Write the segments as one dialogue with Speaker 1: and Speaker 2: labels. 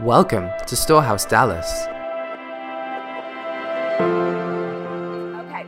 Speaker 1: Welcome to Storehouse Dallas.
Speaker 2: Okay.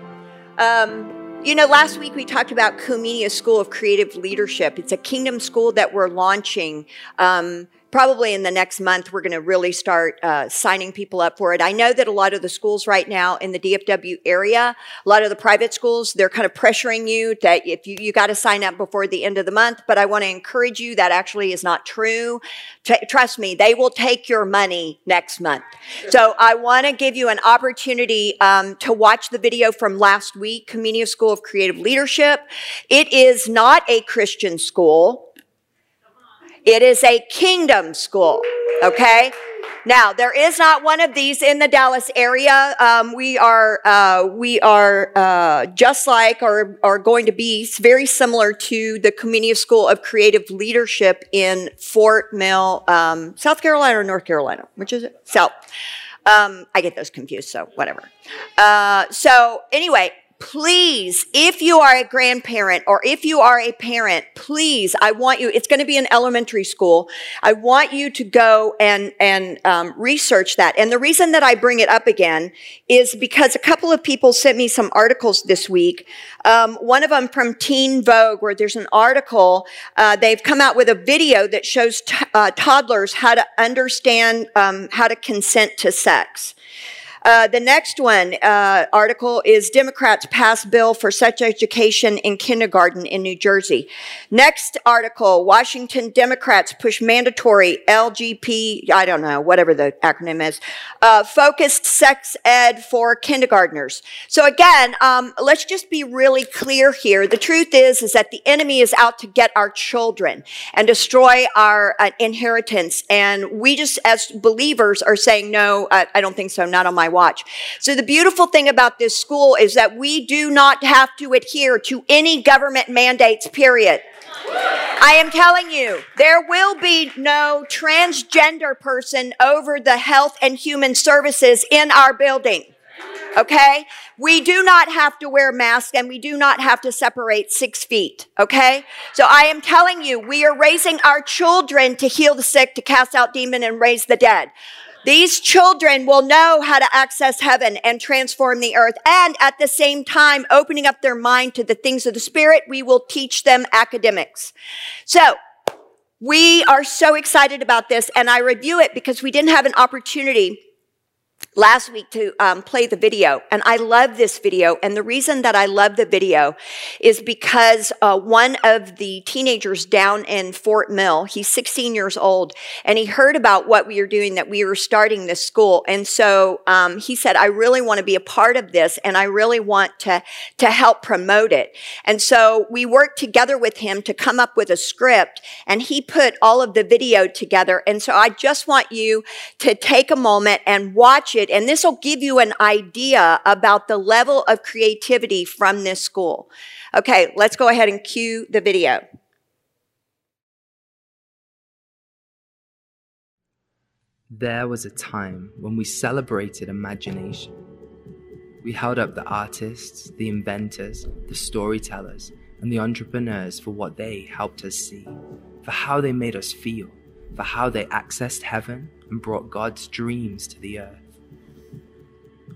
Speaker 2: Um, you know, last week we talked about Comenius School of Creative Leadership. It's a kingdom school that we're launching. Um, probably in the next month, we're going to really start uh, signing people up for it. I know that a lot of the schools right now in the DFW area, a lot of the private schools, they're kind of pressuring you that if you, you got to sign up before the end of the month. But I want to encourage you that actually is not true. T- trust me, they will take your money next month. So I want to give you an opportunity um, to watch the video from last week, Comenius School of Creative Leadership. It is not a Christian school. It is a kingdom school. Okay. Now there is not one of these in the Dallas area. Um, we are uh, we are uh, just like or are going to be very similar to the Comenius School of Creative Leadership in Fort Mill, um, South Carolina or North Carolina, which is it? South. Um, I get those confused, so whatever. Uh, so anyway, please, if you are a grandparent or if you are a parent, please, I want you, it's going to be an elementary school. I want you to go and, and um, research that. And the reason that I bring it up again is because a couple of people sent me some articles this week. Um, one of them from Teen Vogue, where there's an article. Uh, they've come out with a video that shows t- uh, toddlers how to understand um, how to consent to sex. Uh, the next one uh, article is Democrats pass bill for sex education in kindergarten in New Jersey. Next article: Washington Democrats push mandatory LGP, I don't know, whatever the acronym is, uh, focused sex ed for kindergartners. So again, um, let's just be really clear here. The truth is, is that the enemy is out to get our children and destroy our uh, inheritance, and we just, as believers, are saying, no, I, I don't think so, not on my watch. So the beautiful thing about this school is that we do not have to adhere to any government mandates, period. I am telling you, there will be no transgender person over the health and human services in our building. Okay? We do not have to wear masks and we do not have to separate six feet. Okay? So I am telling you, we are raising our children to heal the sick, to cast out demon and raise the dead. These children will know how to access heaven and transform the earth. And at the same time, opening up their mind to the things of the spirit, we will teach them academics. So we are so excited about this. And I review it because we didn't have an opportunity last week to um, play the video and i love this video and the reason that i love the video is because uh, one of the teenagers down in fort mill he's 16 years old and he heard about what we were doing that we were starting this school and so um, he said i really want to be a part of this and i really want to to help promote it. And so we worked together with him to come up with a script and he put all of the video together and so i just want you to take a moment and watch it and this will give you an idea about the level of creativity from this school. Okay, let's go ahead and cue the video.
Speaker 1: There was a time when we celebrated imagination. We held up the artists, the inventors, the storytellers, and the entrepreneurs for what they helped us see, for how they made us feel, for how they accessed heaven and brought God's dreams to the earth.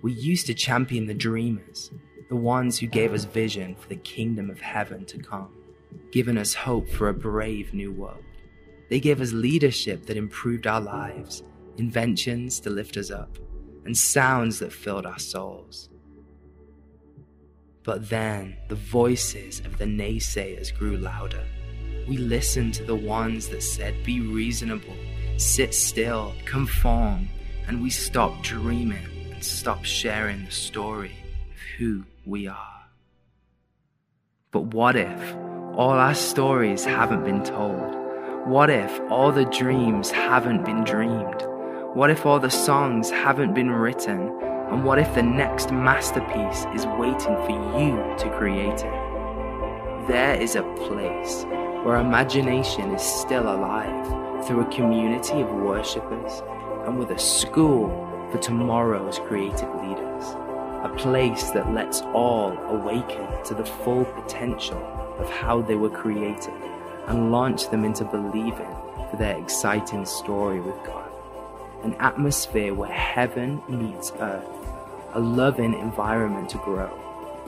Speaker 1: We used to champion the dreamers, the ones who gave us vision for the kingdom of heaven to come, given us hope for a brave new world. They gave us leadership that improved our lives, inventions to lift us up, and sounds that filled our souls. But then the voices of the naysayers grew louder. We listened to the ones that said, Be reasonable, sit still, conform, and we stopped dreaming stop sharing the story of who we are. But what if all our stories haven't been told? What if all the dreams haven't been dreamed? What if all the songs haven't been written? And what if the next masterpiece is waiting for you to create it? There is a place where imagination is still alive through a community of worshippers and with a school for tomorrow's creative leaders. A place that lets all awaken to the full potential of how they were created and launch them into believing for their exciting story with God. an atmosphere where heaven meets earth, a loving environment to grow,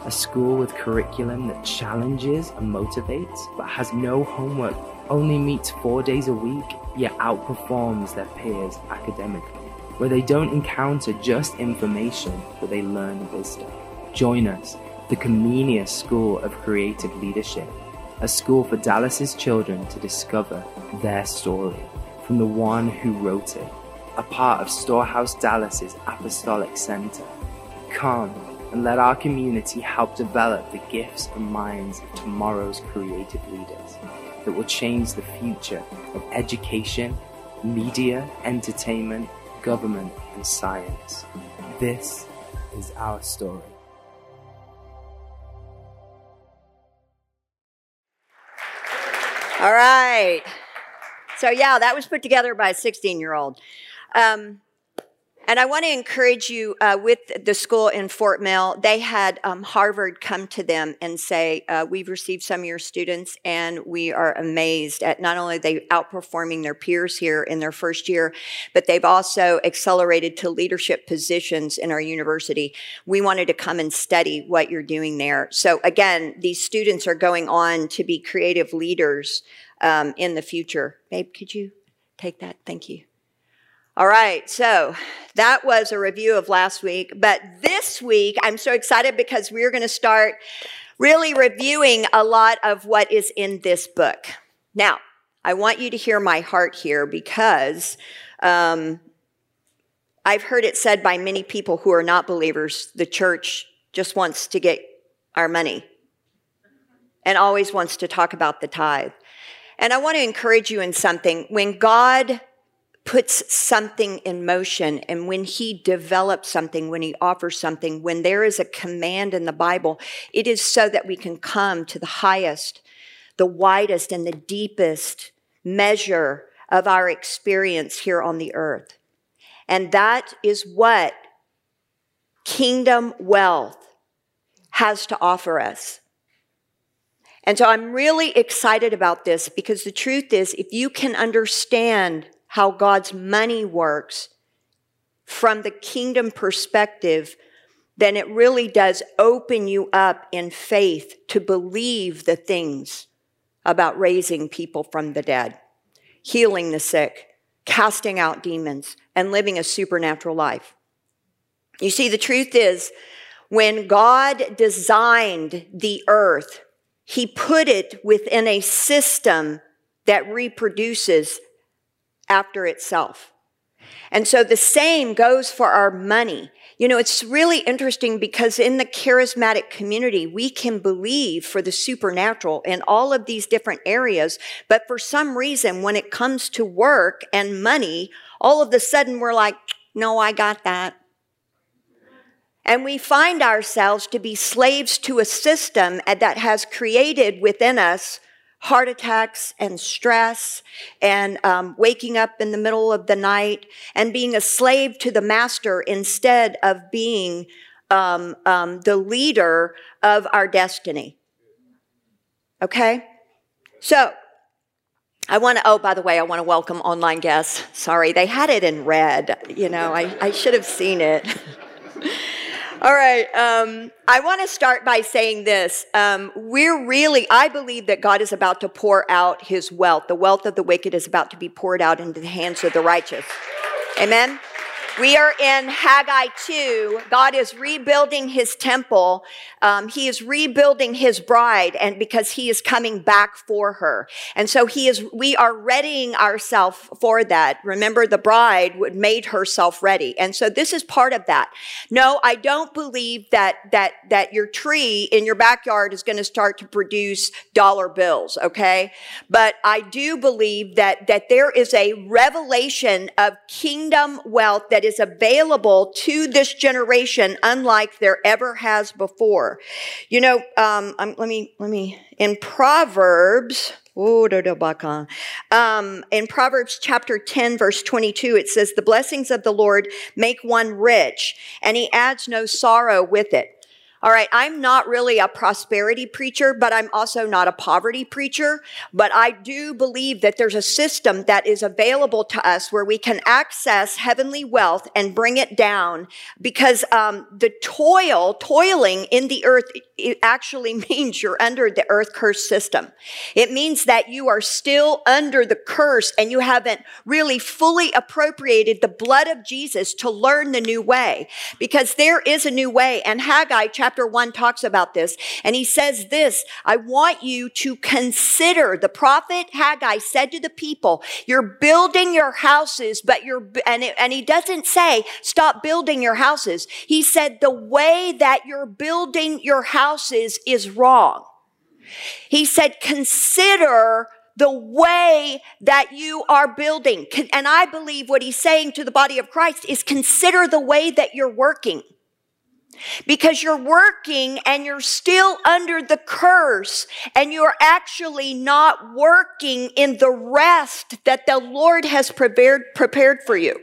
Speaker 1: a school with curriculum that challenges and motivates but has no homework, only meets four days a week, yet outperforms their peers academically, where they don't encounter just information, but they learn wisdom. Join us, the Comenius School of Creative Leadership, a school for Dallas's children to discover their story from the one who wrote it a part of Storehouse Dallas's Apostolic Center. Come and let our community help develop the gifts and minds of tomorrow's creative leaders that will change the future of education, media, entertainment, government, and science. This is our story.
Speaker 2: All right. So, yeah, that was put together by a 16 year old. Um, and I want to encourage you uh, with the school in Fort Mill. They had um, Harvard come to them and say, uh, "We've received some of your students, and we are amazed at not only they outperforming their peers here in their first year, but they've also accelerated to leadership positions in our university. We wanted to come and study what you're doing there. So again, these students are going on to be creative leaders um, in the future. Babe, could you take that? Thank you." All right, so that was a review of last week. But this week, I'm so excited because we're going to start really reviewing a lot of what is in this book. Now, I want you to hear my heart here because um, I've heard it said by many people who are not believers the church just wants to get our money and always wants to talk about the tithe. And I want to encourage you in something. When God puts something in motion and when he develops something, when he offers something, when there is a command in the Bible, it is so that we can come to the highest, the widest, and the deepest measure of our experience here on the earth. And that is what kingdom wealth has to offer us. And so I'm really excited about this because the truth is, if you can understand how God's money works from the kingdom perspective, then it really does open you up in faith to believe the things about raising people from the dead, healing the sick, casting out demons, and living a supernatural life. You see, the truth is, when God designed the earth, he put it within a system that reproduces after itself. And so the same goes for our money. You know, it's really interesting because in the charismatic community, we can believe for the supernatural in all of these different areas. But for some reason, when it comes to work and money, all of a sudden we're like, no, I got that. And we find ourselves to be slaves to a system that has created within us heart attacks and stress and um, waking up in the middle of the night and being a slave to the master instead of being um, um, the leader of our destiny. Okay? So, I want to, oh, by the way, I want to welcome online guests. Sorry, they had it in red. You know, I, I should have seen it. All right. Um, I want to start by saying this. Um, we're really, I believe that God is about to pour out his wealth. The wealth of the wicked is about to be poured out into the hands of the righteous. Amen. We are in Haggai 2. God is rebuilding his temple. Um, he is rebuilding his bride and because he is coming back for her. And so he is, we are readying ourselves for that. Remember the bride would made herself ready. And so this is part of that. No, I don't believe that, that, that your tree in your backyard is going to start to produce dollar bills. Okay. But I do believe that, that there is a revelation of kingdom wealth that is available to this generation unlike there ever has before. You know, um, let me, let me, in Proverbs, um, in Proverbs chapter 10, verse 22, it says, The blessings of the Lord make one rich, and he adds no sorrow with it. All right, I'm not really a prosperity preacher, but I'm also not a poverty preacher. But I do believe that there's a system that is available to us where we can access heavenly wealth and bring it down because um, the toil, toiling in the earth, it actually means you're under the earth curse system. It means that you are still under the curse and you haven't really fully appropriated the blood of Jesus to learn the new way because there is a new way. And Haggai chapter one talks about this. And he says this, I want you to consider the prophet Haggai said to the people, you're building your houses, but you're, and, it, and he doesn't say stop building your houses. He said the way that you're building your houses is wrong. He said, consider the way that you are building. And I believe what he's saying to the body of Christ is consider the way that you're working. Because you're working and you're still under the curse and you're actually not working in the rest that the Lord has prepared, prepared for you.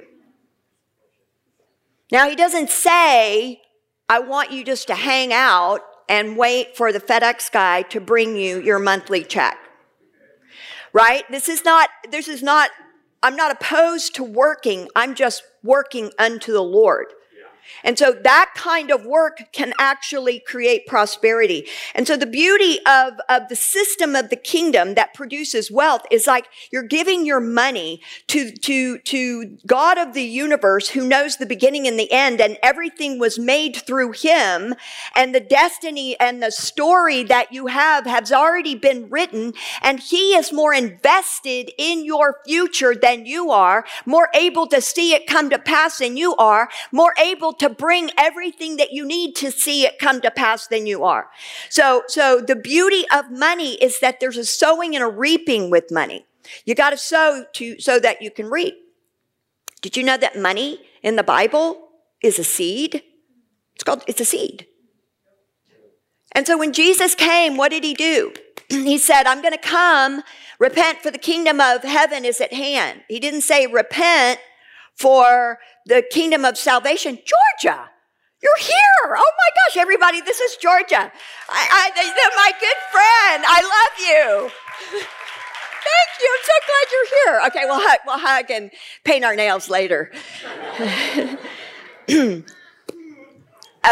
Speaker 2: Now, he doesn't say, I want you just to hang out and wait for the FedEx guy to bring you your monthly check right? This is not, this is not, I'm not opposed to working. I'm just working unto the Lord. And so that kind of work can actually create prosperity. And so the beauty of, of the system of the kingdom that produces wealth is like you're giving your money to, to, to God of the universe who knows the beginning and the end and everything was made through him and the destiny and the story that you have has already been written and he is more invested in your future than you are, more able to see it come to pass than you are, more able to bring everything that you need to see it come to pass than you are. So, so the beauty of money is that there's a sowing and a reaping with money. You got to sow to, so that you can reap. Did you know that money in the Bible is a seed? It's called, it's a seed. And so when Jesus came, what did he do? he said, I'm going to come, repent for the kingdom of heaven is at hand. He didn't say repent for the kingdom of salvation. Georgia, you're here. Oh my gosh, everybody, this is Georgia. I, I, my good friend. I love you. Thank you. I'm so glad you're here. Okay, we'll hug, we'll hug and paint our nails later.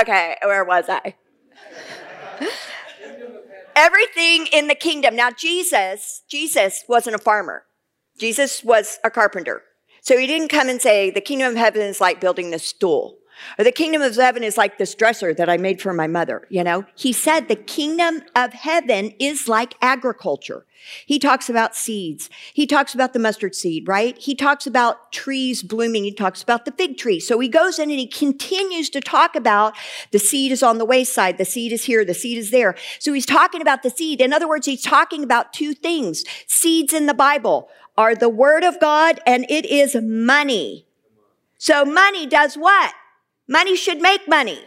Speaker 2: okay, where was I? Everything in the kingdom. Now, Jesus, Jesus wasn't a farmer. Jesus was a carpenter. So he didn't come and say, the kingdom of heaven is like building this stool. Or the kingdom of heaven is like this dresser that I made for my mother, you know? He said the kingdom of heaven is like agriculture. He talks about seeds. He talks about the mustard seed, right? He talks about trees blooming. He talks about the fig tree. So he goes in and he continues to talk about the seed is on the wayside. The seed is here. The seed is there. So he's talking about the seed. In other words, he's talking about two things. Seeds in the Bible are the word of God and it is money. So money does what? Money should make money.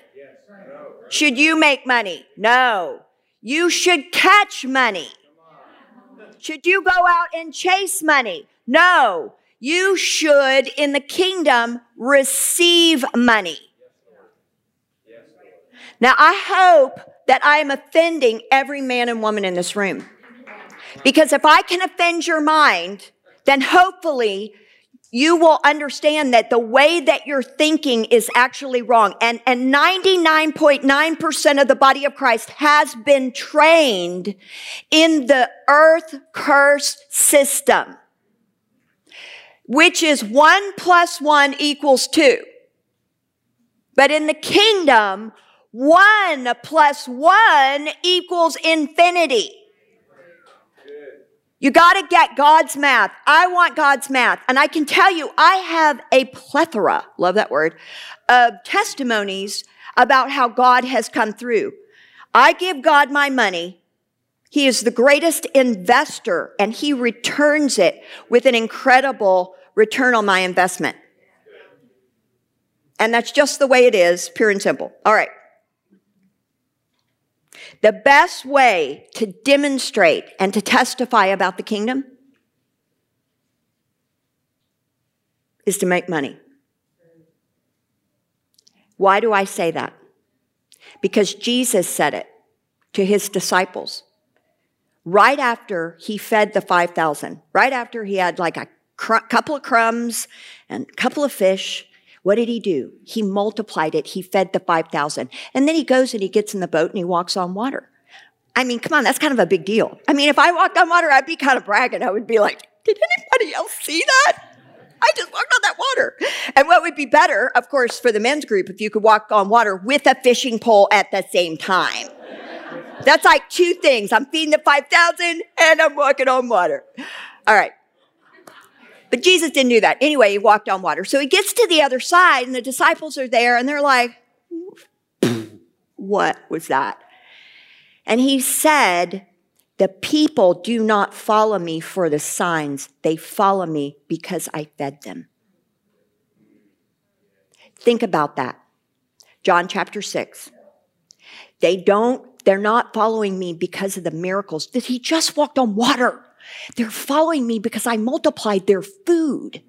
Speaker 2: Should you make money? No. You should catch money. Should you go out and chase money? No. You should, in the kingdom, receive money. Now, I hope that I am offending every man and woman in this room. Because if I can offend your mind, then hopefully you will understand that the way that you're thinking is actually wrong. And, and 99.9% of the body of Christ has been trained in the earth curse system, which is one plus one equals two. But in the kingdom, one plus one equals infinity. You got to get God's math. I want God's math. And I can tell you, I have a plethora, love that word, of testimonies about how God has come through. I give God my money. He is the greatest investor and he returns it with an incredible return on my investment. And that's just the way it is, pure and simple. All right. The best way to demonstrate and to testify about the kingdom is to make money. Why do I say that? because Jesus said it to his disciples right after he fed the 5,000, right after he had like a cr- couple of crumbs and a couple of fish. What did he do? He multiplied it. He fed the 5,000. And then he goes and he gets in the boat and he walks on water. I mean, come on, that's kind of a big deal. I mean, if I walked on water, I'd be kind of bragging. I would be like, did anybody else see that? I just walked on that water. And what would be better, of course, for the men's group, if you could walk on water with a fishing pole at the same time. That's like two things. I'm feeding the 5,000 and I'm walking on water. All right. But Jesus didn't do that. Anyway, he walked on water. So he gets to the other side and the disciples are there and they're like, what was that? And he said, the people do not follow me for the signs. They follow me because I fed them. Think about that. John chapter 6. They don't they're not following me because of the miracles he just walked on water. They're following me because I multiplied their food.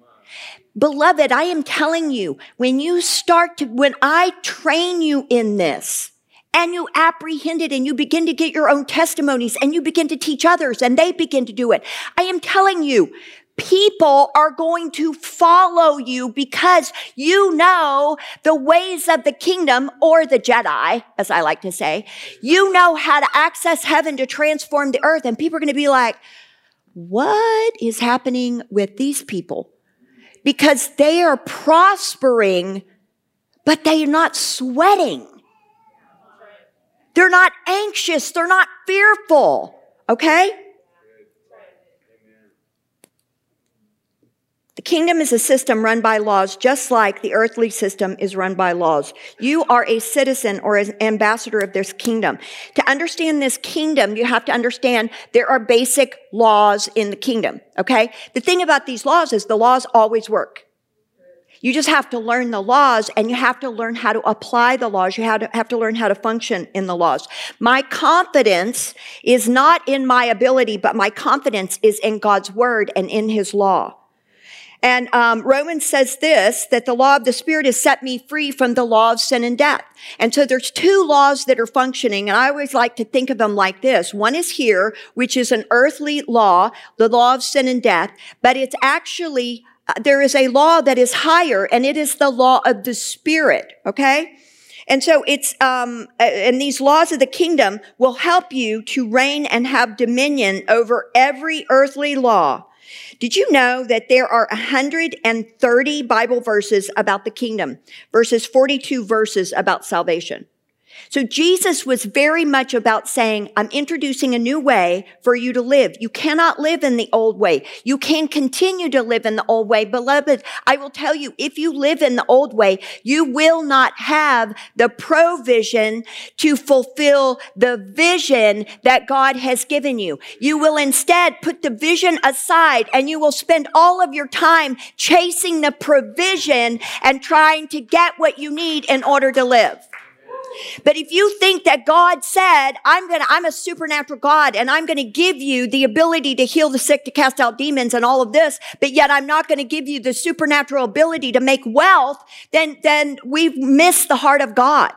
Speaker 2: Beloved, I am telling you, when you start to, when I train you in this, and you apprehend it and you begin to get your own testimonies and you begin to teach others and they begin to do it. I am telling you, people are going to follow you because you know the ways of the kingdom or the Jedi, as I like to say. You know how to access heaven to transform the earth. And people are going to be like, what is happening with these people? Because they are prospering, but they are not sweating. They're not anxious. They're not fearful. Okay? Kingdom is a system run by laws, just like the earthly system is run by laws. You are a citizen or an ambassador of this kingdom. To understand this kingdom, you have to understand there are basic laws in the kingdom. Okay? The thing about these laws is the laws always work. You just have to learn the laws and you have to learn how to apply the laws. You have to, have to learn how to function in the laws. My confidence is not in my ability, but my confidence is in God's word and in his law. And um, Romans says this, that the law of the Spirit has set me free from the law of sin and death. And so there's two laws that are functioning, and I always like to think of them like this. One is here, which is an earthly law, the law of sin and death, but it's actually, uh, there is a law that is higher, and it is the law of the Spirit, okay? And so it's, um, and these laws of the kingdom will help you to reign and have dominion over every earthly law. Did you know that there are 130 Bible verses about the kingdom versus 42 verses about salvation? So Jesus was very much about saying, I'm introducing a new way for you to live. You cannot live in the old way. You can continue to live in the old way. Beloved, I will tell you, if you live in the old way, you will not have the provision to fulfill the vision that God has given you. You will instead put the vision aside and you will spend all of your time chasing the provision and trying to get what you need in order to live. But if you think that God said, I'm gonna, I'm a supernatural God and I'm gonna give you the ability to heal the sick, to cast out demons and all of this, but yet I'm not gonna give you the supernatural ability to make wealth, then, then we've missed the heart of God.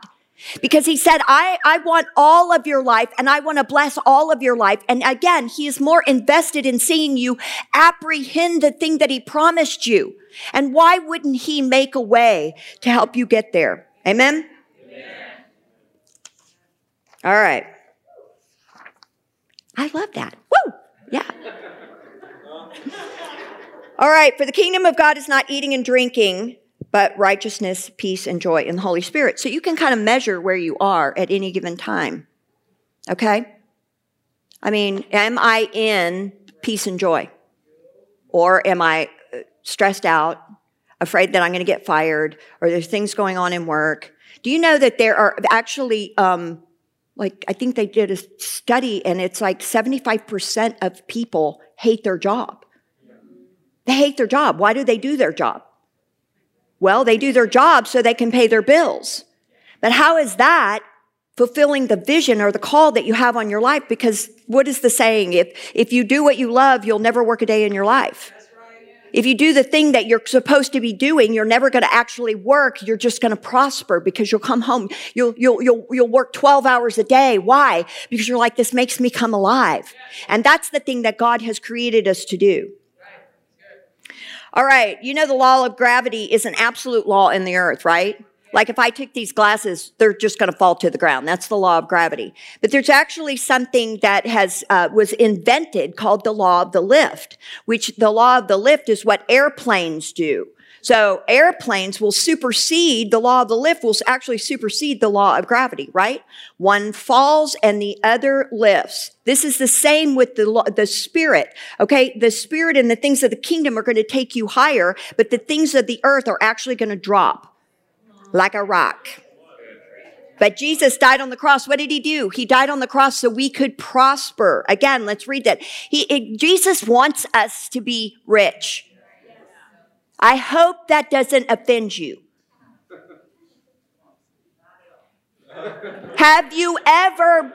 Speaker 2: Because he said, I, I want all of your life and I want to bless all of your life. And again, he is more invested in seeing you apprehend the thing that he promised you. And why wouldn't he make a way to help you get there? Amen? All right. I love that. Woo! Yeah. All right, for the kingdom of God is not eating and drinking, but righteousness, peace, and joy in the Holy Spirit. So you can kind of measure where you are at any given time. Okay? I mean, am I in peace and joy? Or am I uh, stressed out, afraid that I'm going to get fired, or there's things going on in work? Do you know that there are actually um, like I think they did a study and it's like 75% of people hate their job. They hate their job. Why do they do their job? Well, they do their job so they can pay their bills. But how is that fulfilling the vision or the call that you have on your life? Because what is the saying? If, if you do what you love, you'll never work a day in your life. If you do the thing that you're supposed to be doing, you're never going to actually work. You're just going to prosper because you'll come home. You'll, you'll, you'll, you'll work 12 hours a day. Why? Because you're like, this makes me come alive. And that's the thing that God has created us to do. All right. You know, the law of gravity is an absolute law in the earth, right? Like if I take these glasses, they're just going to fall to the ground. That's the law of gravity. But there's actually something that has uh, was invented called the law of the lift, which the law of the lift is what airplanes do. So airplanes will supersede the law of the lift will actually supersede the law of gravity, right? One falls and the other lifts. This is the same with the, the spirit. Okay. The spirit and the things of the kingdom are going to take you higher, but the things of the earth are actually going to drop like a rock. But Jesus died on the cross. What did he do? He died on the cross so we could prosper. Again, let's read that. He, it, Jesus wants us to be rich. I hope that doesn't offend you. Have you ever,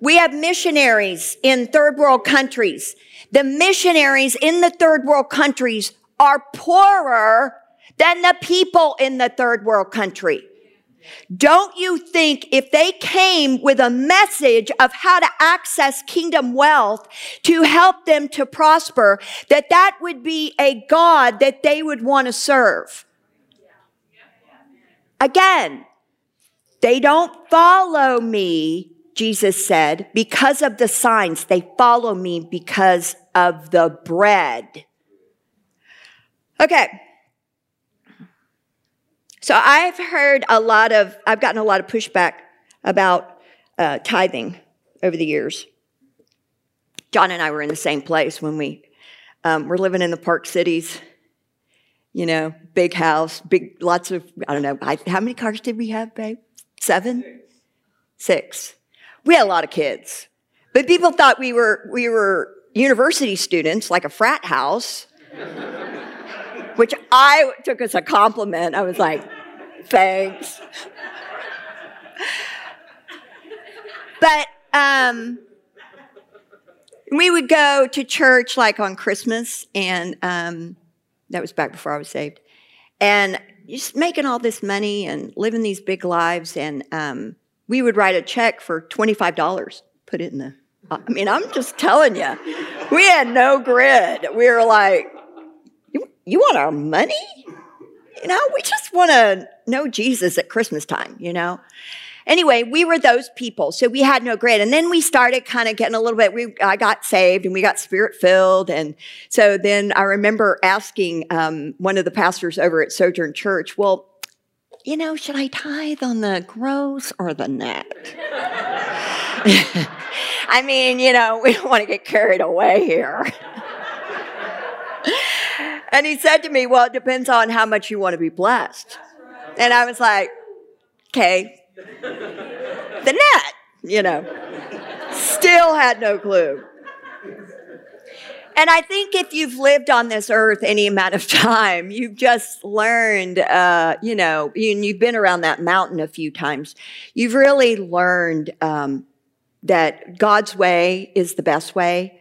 Speaker 2: we have missionaries in third world countries. The missionaries in the third world countries are poorer than the people in the third world country. Don't you think if they came with a message of how to access kingdom wealth to help them to prosper, that that would be a God that they would want to serve? Again, they don't follow me, Jesus said, because of the signs. They follow me because of the bread. Okay. So I've heard a lot of, I've gotten a lot of pushback about uh, tithing over the years. John and I were in the same place when we um, were living in the Park Cities. You know, big house, big, lots of, I don't know, I, how many cars did we have, babe? Seven? Six. We had a lot of kids. But people thought we were, we were university students, like a frat house which I took as a compliment. I was like, thanks. but um, we would go to church like on Christmas, and um, that was back before I was saved. And just making all this money and living these big lives, and um, we would write a check for $25, put it in the I mean, I'm just telling you, we had no grid. We were like, you want our money? You know, we just want to know Jesus at Christmas time, you know? Anyway, we were those people. So we had no grid. And then we started kind of getting a little bit, we, I got saved and we got spirit filled. And so then I remember asking um, one of the pastors over at Sojourn Church, well, you know, should I tithe on the gross or the net? I mean, you know, we don't want to get carried away here. And he said to me, Well, it depends on how much you want to be blessed. And I was like, Okay, the net, you know. Still had no clue. And I think if you've lived on this earth any amount of time, you've just learned, uh, you know, you, you've been around that mountain a few times. You've really learned um, that God's way is the best way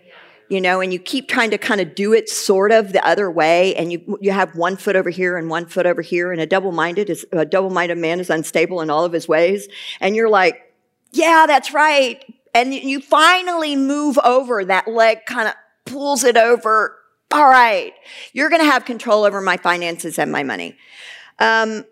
Speaker 2: you know, and you keep trying to kind of do it sort of the other way, and you you have one foot over here and one foot over here, and a double-minded is a double-minded man is unstable in all of his ways, and you're like, yeah, that's right, and you finally move over that leg, kind of pulls it over. All right, you're going to have control over my finances and my money. Um,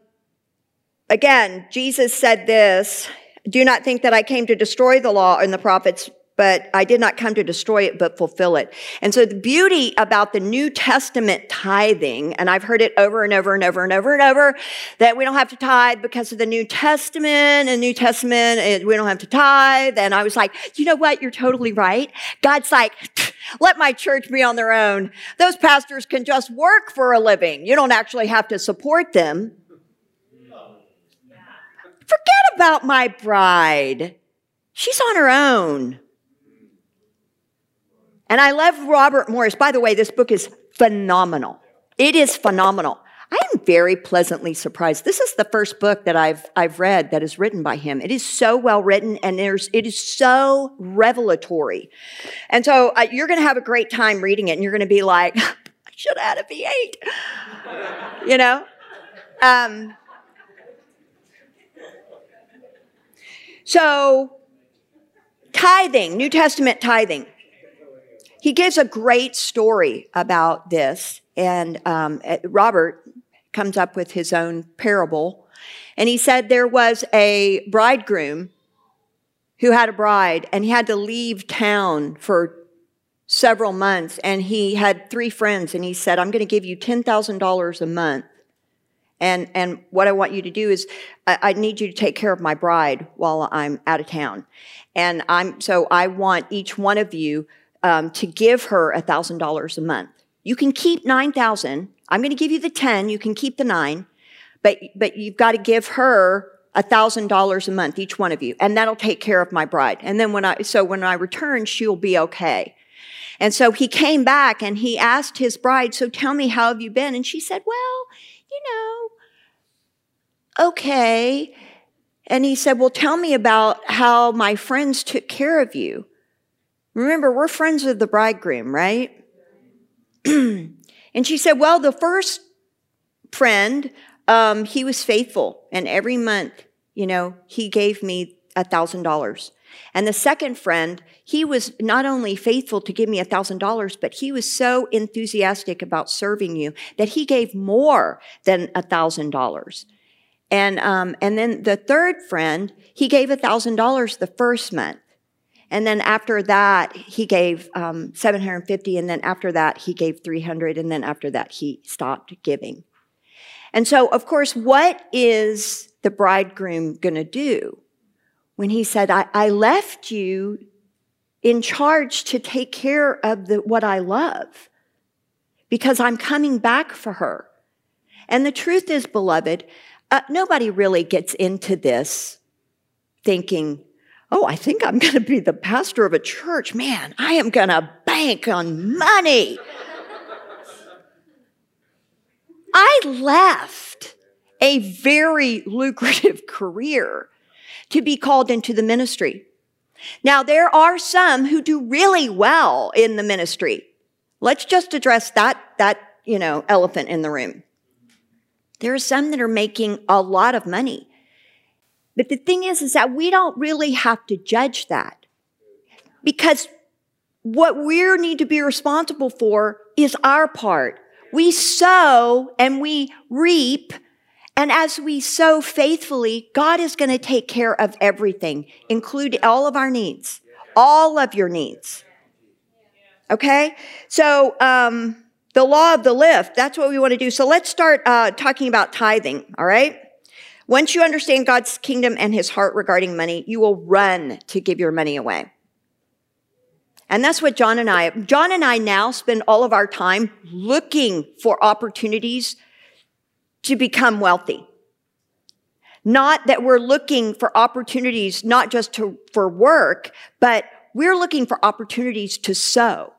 Speaker 2: again, Jesus said this. Do not think that I came to destroy the law and the prophets but I did not come to destroy it, but fulfill it. And so the beauty about the New Testament tithing, and I've heard it over and over and over and over and over, that we don't have to tithe because of the New Testament and New Testament, we don't have to tithe. And I was like, you know what? You're totally right. God's like, let my church be on their own. Those pastors can just work for a living. You don't actually have to support them. Forget about my bride. She's on her own. And I love Robert Morris. By the way, this book is phenomenal. It is phenomenal. I am very pleasantly surprised. This is the first book that I've, I've read that is written by him. It is so well written and there's, it is so revelatory. And so uh, you're going to have a great time reading it and you're going to be like, I Should have had a V8. You know? Um, so, tithing, New Testament tithing. He gives a great story about this, and um, Robert comes up with his own parable. And he said there was a bridegroom who had a bride, and he had to leave town for several months. And he had three friends, and he said, I'm going to give you $10,000 a month. And, and what I want you to do is, I, I need you to take care of my bride while I'm out of town. And I'm, so I want each one of you um, to give her $1,000 a month. You can keep 9,000. I'm going to give you the 10. You can keep the nine, but, but you've got to give her $1,000 a month, each one of you. And that'll take care of my bride. And then when I, so when I return, she'll be okay. And so he came back and he asked his bride, so tell me, how have you been? And she said, well, you know, okay. And he said, well, tell me about how my friends took care of you. Remember, we're friends with the bridegroom, right? and she said, Well, the first friend, um, he was faithful, and every month, you know, he gave me a thousand dollars. And the second friend, he was not only faithful to give me a thousand dollars, but he was so enthusiastic about serving you that he gave more than a thousand dollars. And um, and then the third friend, he gave a thousand dollars the first month. And then after that, he gave um, 750. And then after that, he gave 300. And then after that, he stopped giving. And so, of course, what is the bridegroom going to do when he said, I, I, left you in charge to take care of the, what I love because I'm coming back for her? And the truth is, beloved, uh, nobody really gets into this thinking, oh, I think I'm going to be the pastor of a church. Man, I am going to bank on money. I left a very lucrative career to be called into the ministry. Now, there are some who do really well in the ministry. Let's just address that, that, you know, elephant in the room. There are some that are making a lot of money. But the thing is, is that we don't really have to judge that because what we need to be responsible for is our part. We sow and we reap. And as we sow faithfully, God is going to take care of everything, including all of our needs, all of your needs. Okay? So, um, the law of the lift, that's what we want to do. So let's start uh, talking about tithing, all right? Once you understand God's kingdom and his heart regarding money, you will run to give your money away. And that's what John and I, John and I now spend all of our time looking for opportunities to become wealthy. Not that we're looking for opportunities, not just to, for work, but we're looking for opportunities to sow.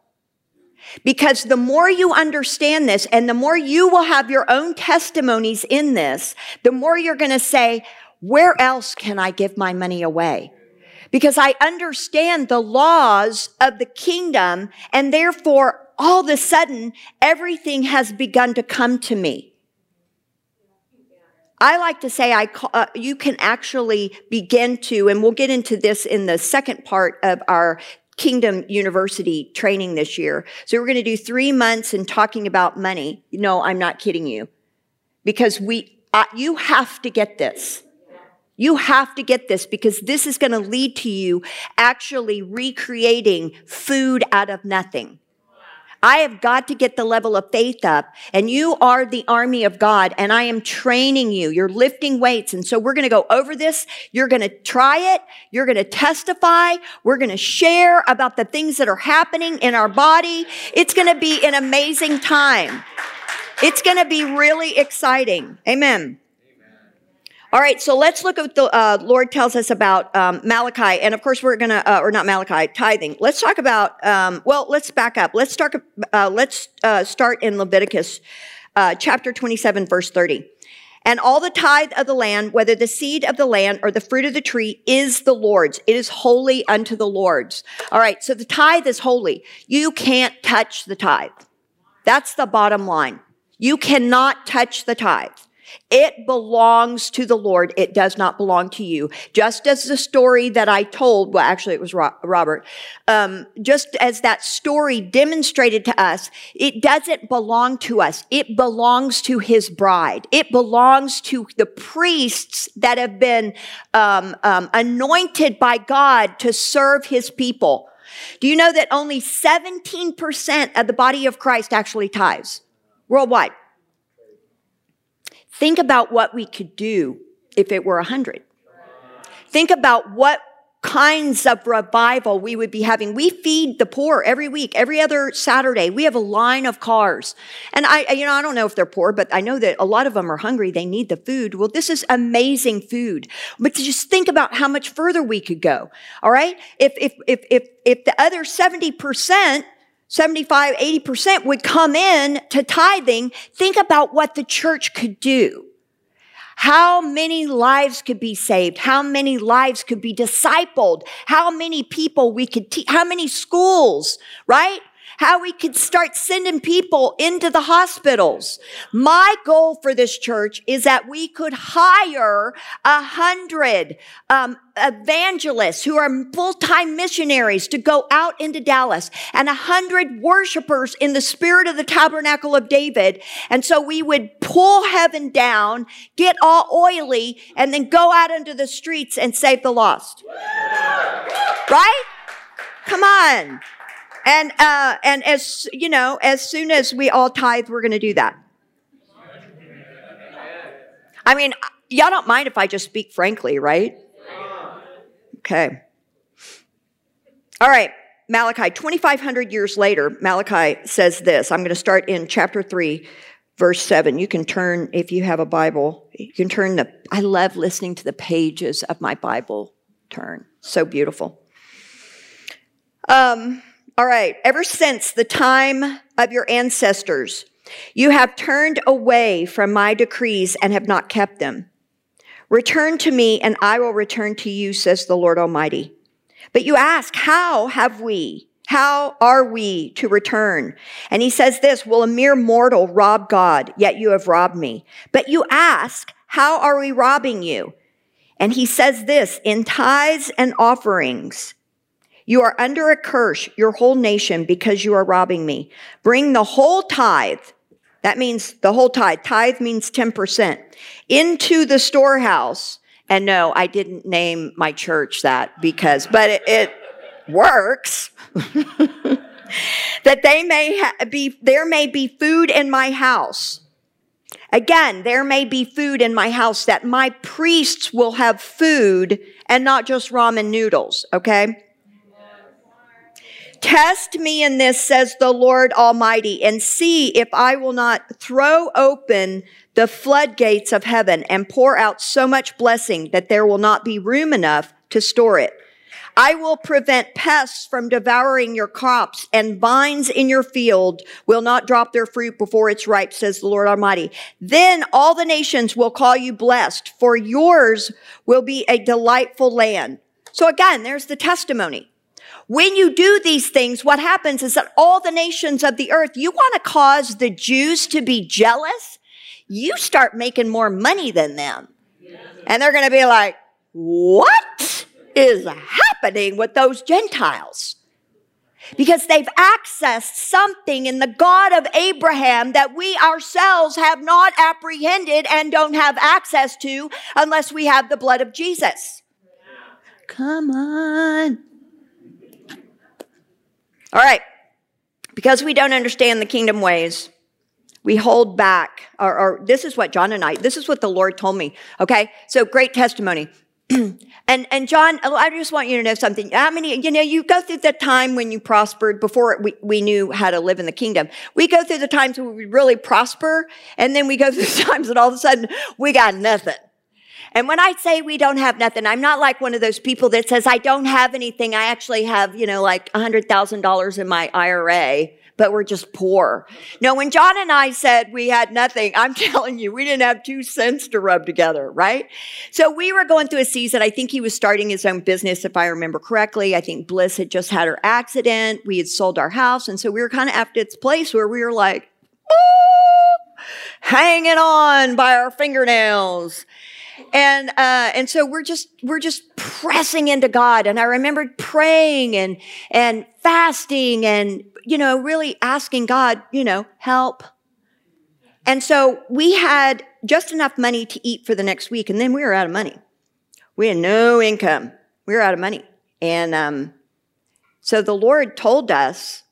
Speaker 2: Because the more you understand this and the more you will have your own testimonies in this, the more you're going to say, where else can I give my money away? Because I understand the laws of the kingdom and therefore all of a sudden everything has begun to come to me. I like to say I uh, you can actually begin to, and we'll get into this in the second part of our Kingdom University training this year. So we're going to do three months in talking about money. No, I'm not kidding you. Because we, uh, you have to get this. You have to get this because this is going to lead to you actually recreating food out of nothing. I have got to get the level of faith up and you are the army of God and I am training you. You're lifting weights. And so we're going to go over this. You're going to try it. You're going to testify. We're going to share about the things that are happening in our body. It's going to be an amazing time. It's going to be really exciting. Amen. All right, so let's look at what the uh, Lord tells us about um, Malachi, and of course we're gonna, uh, or not Malachi, tithing. Let's talk about. Um, well, let's back up. Let's start. Uh, let's uh, start in Leviticus, uh, chapter twenty-seven, verse thirty. And all the tithe of the land, whether the seed of the land or the fruit of the tree, is the Lord's. It is holy unto the Lord's. All right, so the tithe is holy. You can't touch the tithe. That's the bottom line. You cannot touch the tithe. It belongs to the Lord. It does not belong to you. Just as the story that I told, well, actually it was Robert, um, just as that story demonstrated to us, it doesn't belong to us. It belongs to his bride. It belongs to the priests that have been um, um, anointed by God to serve his people. Do you know that only 17% of the body of Christ actually tithes worldwide? Think about what we could do if it were 100. Think about what kinds of revival we would be having. We feed the poor every week, every other Saturday. We have a line of cars. And I, you know, I don't know if they're poor, but I know that a lot of them are hungry. They need the food. Well, this is amazing food. But just think about how much further we could go. All right. If, if, if, if, if the other 70% 75, 80% would come in to tithing, think about what the church could do. How many lives could be saved? How many lives could be discipled? How many people we could teach? How many schools, right? How we could start sending people into the hospitals. My goal for this church is that we could hire a hundred um, evangelists who are full-time missionaries to go out into Dallas and a hundred worshipers in the spirit of the tabernacle of David. And so we would pull heaven down, get all oily, and then go out into the streets and save the lost. Right? Come on. And, uh, and as, you know, as soon as we all tithe, we're going to do that. I mean, y'all don't mind if I just speak frankly, right? Okay. All right. Malachi, 2,500 years later, Malachi says this. I'm going to start in chapter 3, verse 7. You can turn, if you have a Bible, you can turn the, I love listening to the pages of my Bible turn. So beautiful. Um, all right. Ever since the time of your ancestors, you have turned away from my decrees and have not kept them. Return to me and I will return to you, says the Lord Almighty. But you ask, how have we? How are we to return? And he says this, will a mere mortal rob God? Yet you have robbed me. But you ask, how are we robbing you? And he says this, in tithes and offerings. You are under a curse, your whole nation, because you are robbing me. Bring the whole tithe. That means the whole tithe. Tithe means 10% into the storehouse. And no, I didn't name my church that because, but it, it works. that they may ha- be, there may be food in my house. Again, there may be food in my house that my priests will have food and not just ramen noodles, okay? Test me in this, says the Lord Almighty, and see if I will not throw open the floodgates of heaven and pour out so much blessing that there will not be room enough to store it. I will prevent pests from devouring your crops and vines in your field will not drop their fruit before it's ripe, says the Lord Almighty. Then all the nations will call you blessed, for yours will be a delightful land. So again, there's the testimony. When you do these things, what happens is that all the nations of the earth, you want to cause the Jews to be jealous, you start making more money than them. And they're going to be like, what is happening with those Gentiles? Because they've accessed something in the God of Abraham that we ourselves have not apprehended and don't have access to unless we have the blood of Jesus. Come on. All right. Because we don't understand the kingdom ways, we hold back. Or, or, this is what John and I, this is what the Lord told me. Okay. So great testimony. and, and John, oh, I just want you to know something. How many, you know, you go through the time when you prospered before we, we knew how to live in the kingdom. We go through the times when we really prosper and then we go through the times that all of a sudden we got nothing. And when I say we don't have nothing, I'm not like one of those people that says, I don't have anything. I actually have, you know, like $100,000 in my IRA, but we're just poor. No, when John and I said we had nothing, I'm telling you, we didn't have two cents to rub together, right? So we were going through a season. I think he was starting his own business, if I remember correctly. I think Bliss had just had her accident. We had sold our house. And so we were kind of at this place where we were like, hanging on by our fingernails. And, uh, and so we're just, we're just pressing into God. And I remembered praying and, and fasting and, you know, really asking God, you know, help. And so we had just enough money to eat for the next week. And then we were out of money. We had no income. We were out of money. And, um, so the Lord told us,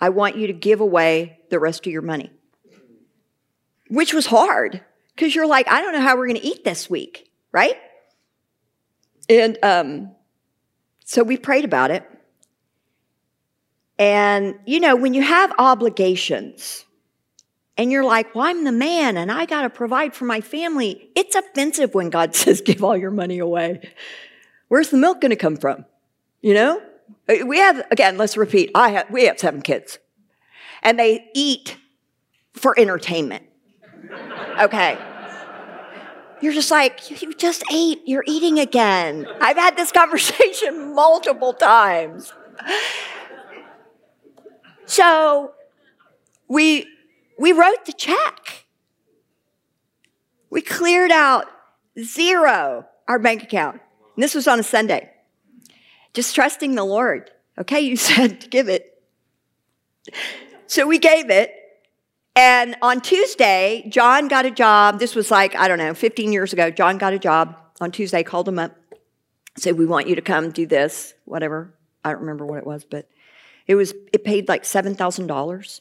Speaker 2: I want you to give away the rest of your money, which was hard because you're like, I don't know how we're going to eat this week, right? And um, so we prayed about it. And, you know, when you have obligations and you're like, well, I'm the man and I got to provide for my family, it's offensive when God says, give all your money away. Where's the milk going to come from? You know? We have, again, let's repeat, I have, we have seven kids. And they eat for entertainment. Okay. You're just like, you just ate, you're eating again. I've had this conversation multiple times. So we we wrote the check. We cleared out zero our bank account. And this was on a Sunday. Just trusting the Lord. Okay, you said give it. So we gave it. And on Tuesday, John got a job. This was like, I don't know, 15 years ago. John got a job on Tuesday, called him up, said, We want you to come do this, whatever. I don't remember what it was, but it was, it paid like $7,000.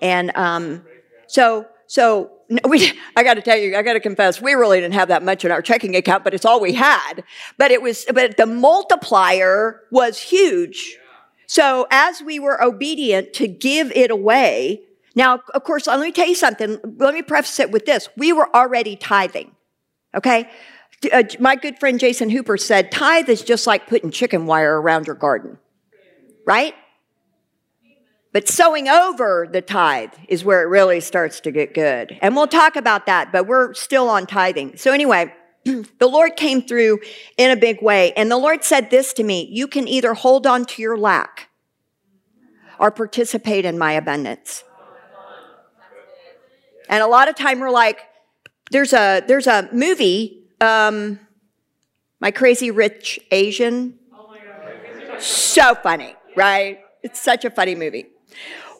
Speaker 2: And um, so, so we, I got to tell you, I got to confess, we really didn't have that much in our checking account, but it's all we had. But it was, but the multiplier was huge. So as we were obedient to give it away, now, of course, let me tell you something. Let me preface it with this. We were already tithing. Okay. Uh, my good friend Jason Hooper said, tithe is just like putting chicken wire around your garden. Right? But sowing over the tithe is where it really starts to get good. And we'll talk about that, but we're still on tithing. So anyway, the Lord came through in a big way. And the Lord said this to me, you can either hold on to your lack or participate in my abundance. And a lot of time we're like, there's a, there's a movie, um, My Crazy Rich Asian. so funny, right? It's such a funny movie.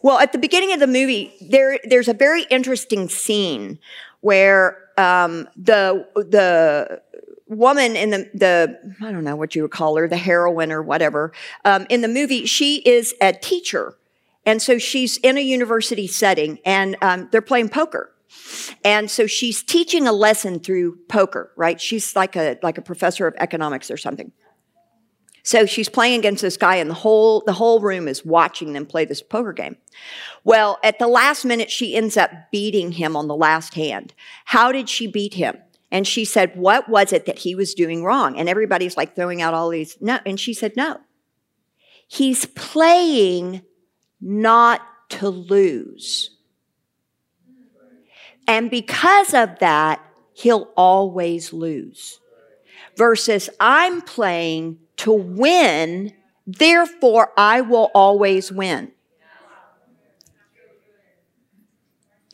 Speaker 2: Well, at the beginning of the movie, there there's a very interesting scene where um, the the woman in the the I don't know what you would call her, the heroine or whatever, um, in the movie, she is a teacher, and so she's in a university setting, and um, they're playing poker. And so she's teaching a lesson through poker, right? She's like a like a professor of economics or something. So she's playing against this guy and the whole, the whole room is watching them play this poker game. Well, at the last minute, she ends up beating him on the last hand. How did she beat him? And she said, what was it that he was doing wrong? And everybody's like throwing out all these, no. And she said, no. He's playing not to lose. And because of that, he'll always lose. Versus I'm playing to win, therefore I will always win.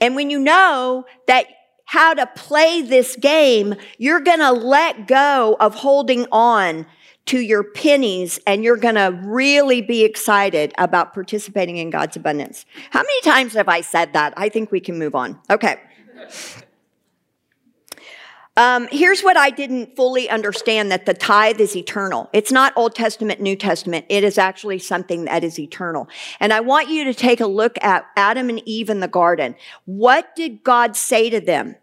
Speaker 2: And when you know that how to play this game, you're going to let go of holding on to your pennies and you're going to really be excited about participating in God's abundance. How many times have I said that? I think we can move on. Okay. Um, here's what I didn't fully understand that the tithe is eternal. It's not Old Testament, New Testament. It is actually something that is eternal. And I want you to take a look at Adam and Eve in the garden. What did God say to them?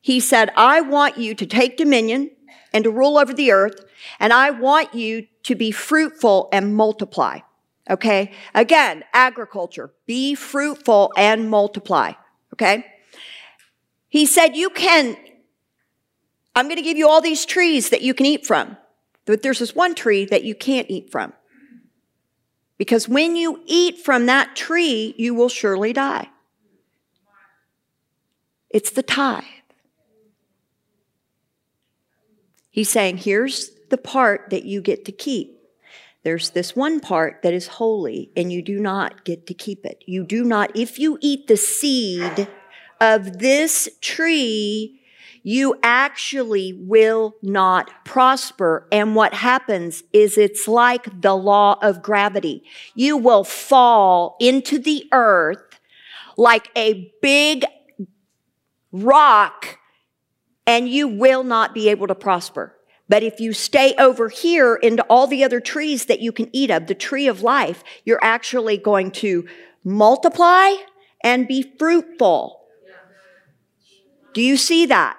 Speaker 2: He said, I want you to take dominion and to rule over the earth, and I want you to be fruitful and multiply. Okay? Again, agriculture. Be fruitful and multiply. Okay? He said, you can I'm going to give you all these trees that you can eat from. But there's this one tree that you can't eat from. Because when you eat from that tree, you will surely die. It's the tithe. He's saying, here's the part that you get to keep. there's this one part that is holy and you do not get to keep it. You do not, if you eat the seed of this tree, you actually will not prosper. And what happens is it's like the law of gravity. You will fall into the earth like a big rock and you will not be able to prosper. But if you stay over here into all the other trees that you can eat of, the tree of life, you're actually going to multiply and be fruitful. Do you see that?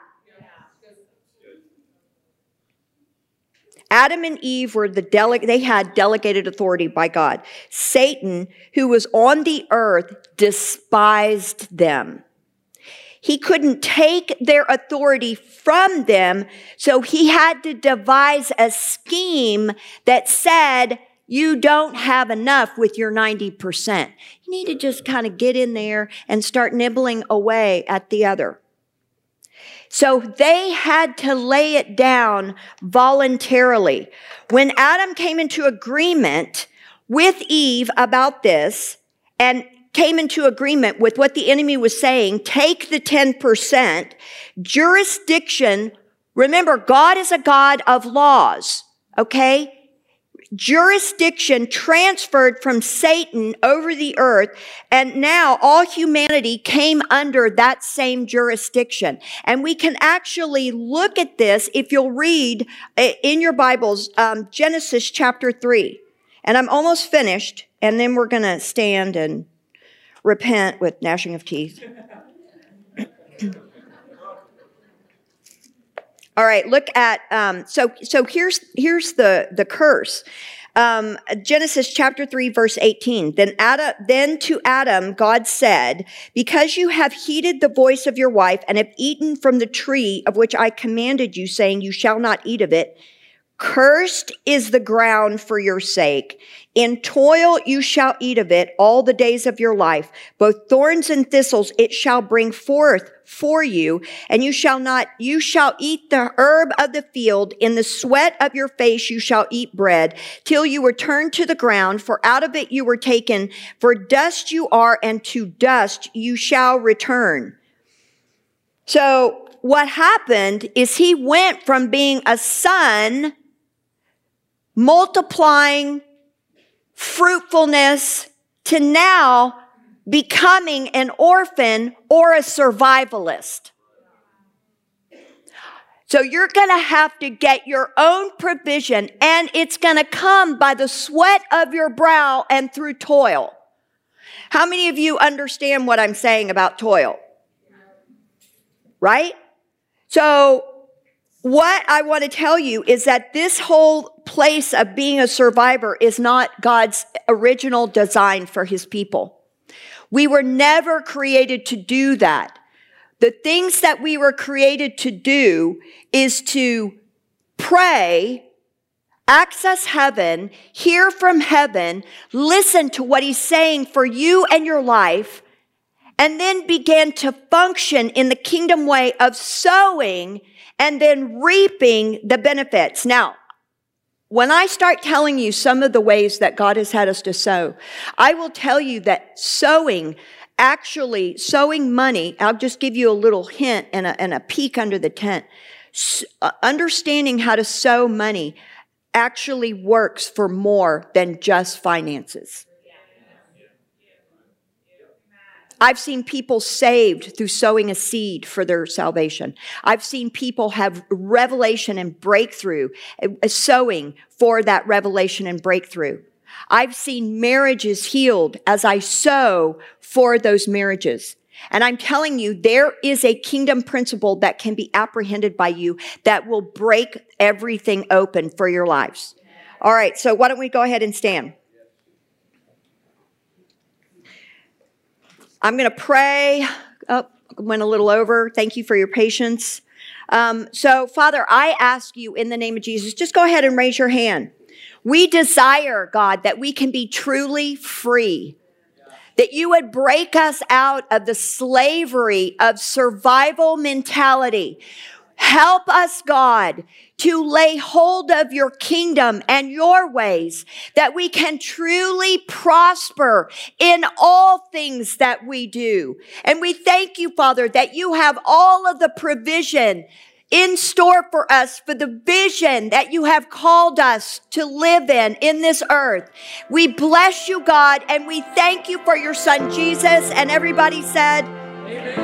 Speaker 2: Adam and Eve were the dele- they had delegated authority by God. Satan, who was on the earth, despised them. He couldn't take their authority from them, so he had to devise a scheme that said, you don't have enough with your 90%. You need to just kind of get in there and start nibbling away at the other. So they had to lay it down voluntarily. When Adam came into agreement with Eve about this and came into agreement with what the enemy was saying, take the 10%, jurisdiction, remember, God is a God of laws, okay? jurisdiction transferred from Satan over the earth. And now all humanity came under that same jurisdiction. And we can actually look at this if you'll read uh, in your Bibles, um, Genesis chapter three. And I'm almost finished. And then we're going to stand and repent with gnashing of teeth. All right, look at um, so so here's here's the the curse. Um, Genesis chapter 3 verse 18. Then Adam, then to Adam, God said, because you have heeded the voice of your wife and have eaten from the tree of which I commanded you saying, you shall not eat of it. Cursed is the ground for your sake. In toil you shall eat of it all the days of your life. Both thorns and thistles it shall bring forth for you, and you shall not, you shall eat the herb of the field. In the sweat of your face you shall eat bread till you return to the ground, for out of it you were taken. For dust you are, and to dust you shall return. So what happened is he went from being a son multiplying fruitfulness to now becoming an orphan or a survivalist. So you're going to have to get your own provision and it's going to come by the sweat of your brow and through toil. How many of you understand what I'm saying about toil? Right? So what I want to tell you is that this whole place of being a survivor is not God's original design for his people. We were never created to do that. The things that we were created to do is to pray, access heaven, hear from heaven, listen to what he's saying for you and your life, and then begin to function in the kingdom way of sowing and then reaping the benefits. Now, when I start telling you some of the ways that God has had us to sow, I will tell you that sowing, actually sowing money, I'll just give you a little hint and a, and a peek under the tent. S- uh, understanding how to sow money actually works for more than just finances. I've seen people saved through sowing a seed for their salvation. I've seen people have revelation and breakthrough, uh, sowing for that revelation and breakthrough. I've seen marriages healed as I sow for those marriages. And I'm telling you, there is a kingdom principle that can be apprehended by you that will break everything open for your lives. All right, so why don't we go ahead and stand? I'm going to pray. Oh, went a little over. Thank you for your patience. Um, so, Father, I ask you in the name of Jesus, just go ahead and raise your hand. We desire, God, that we can be truly free, that you would break us out of the slavery of survival mentality. Help us, God, to lay hold of your kingdom and your ways that we can truly prosper in all things that we do. And we thank you, Father, that you have all of the provision in store for us for the vision that you have called us to live in in this earth. We bless you, God, and we thank you for your son Jesus. And everybody said, Amen.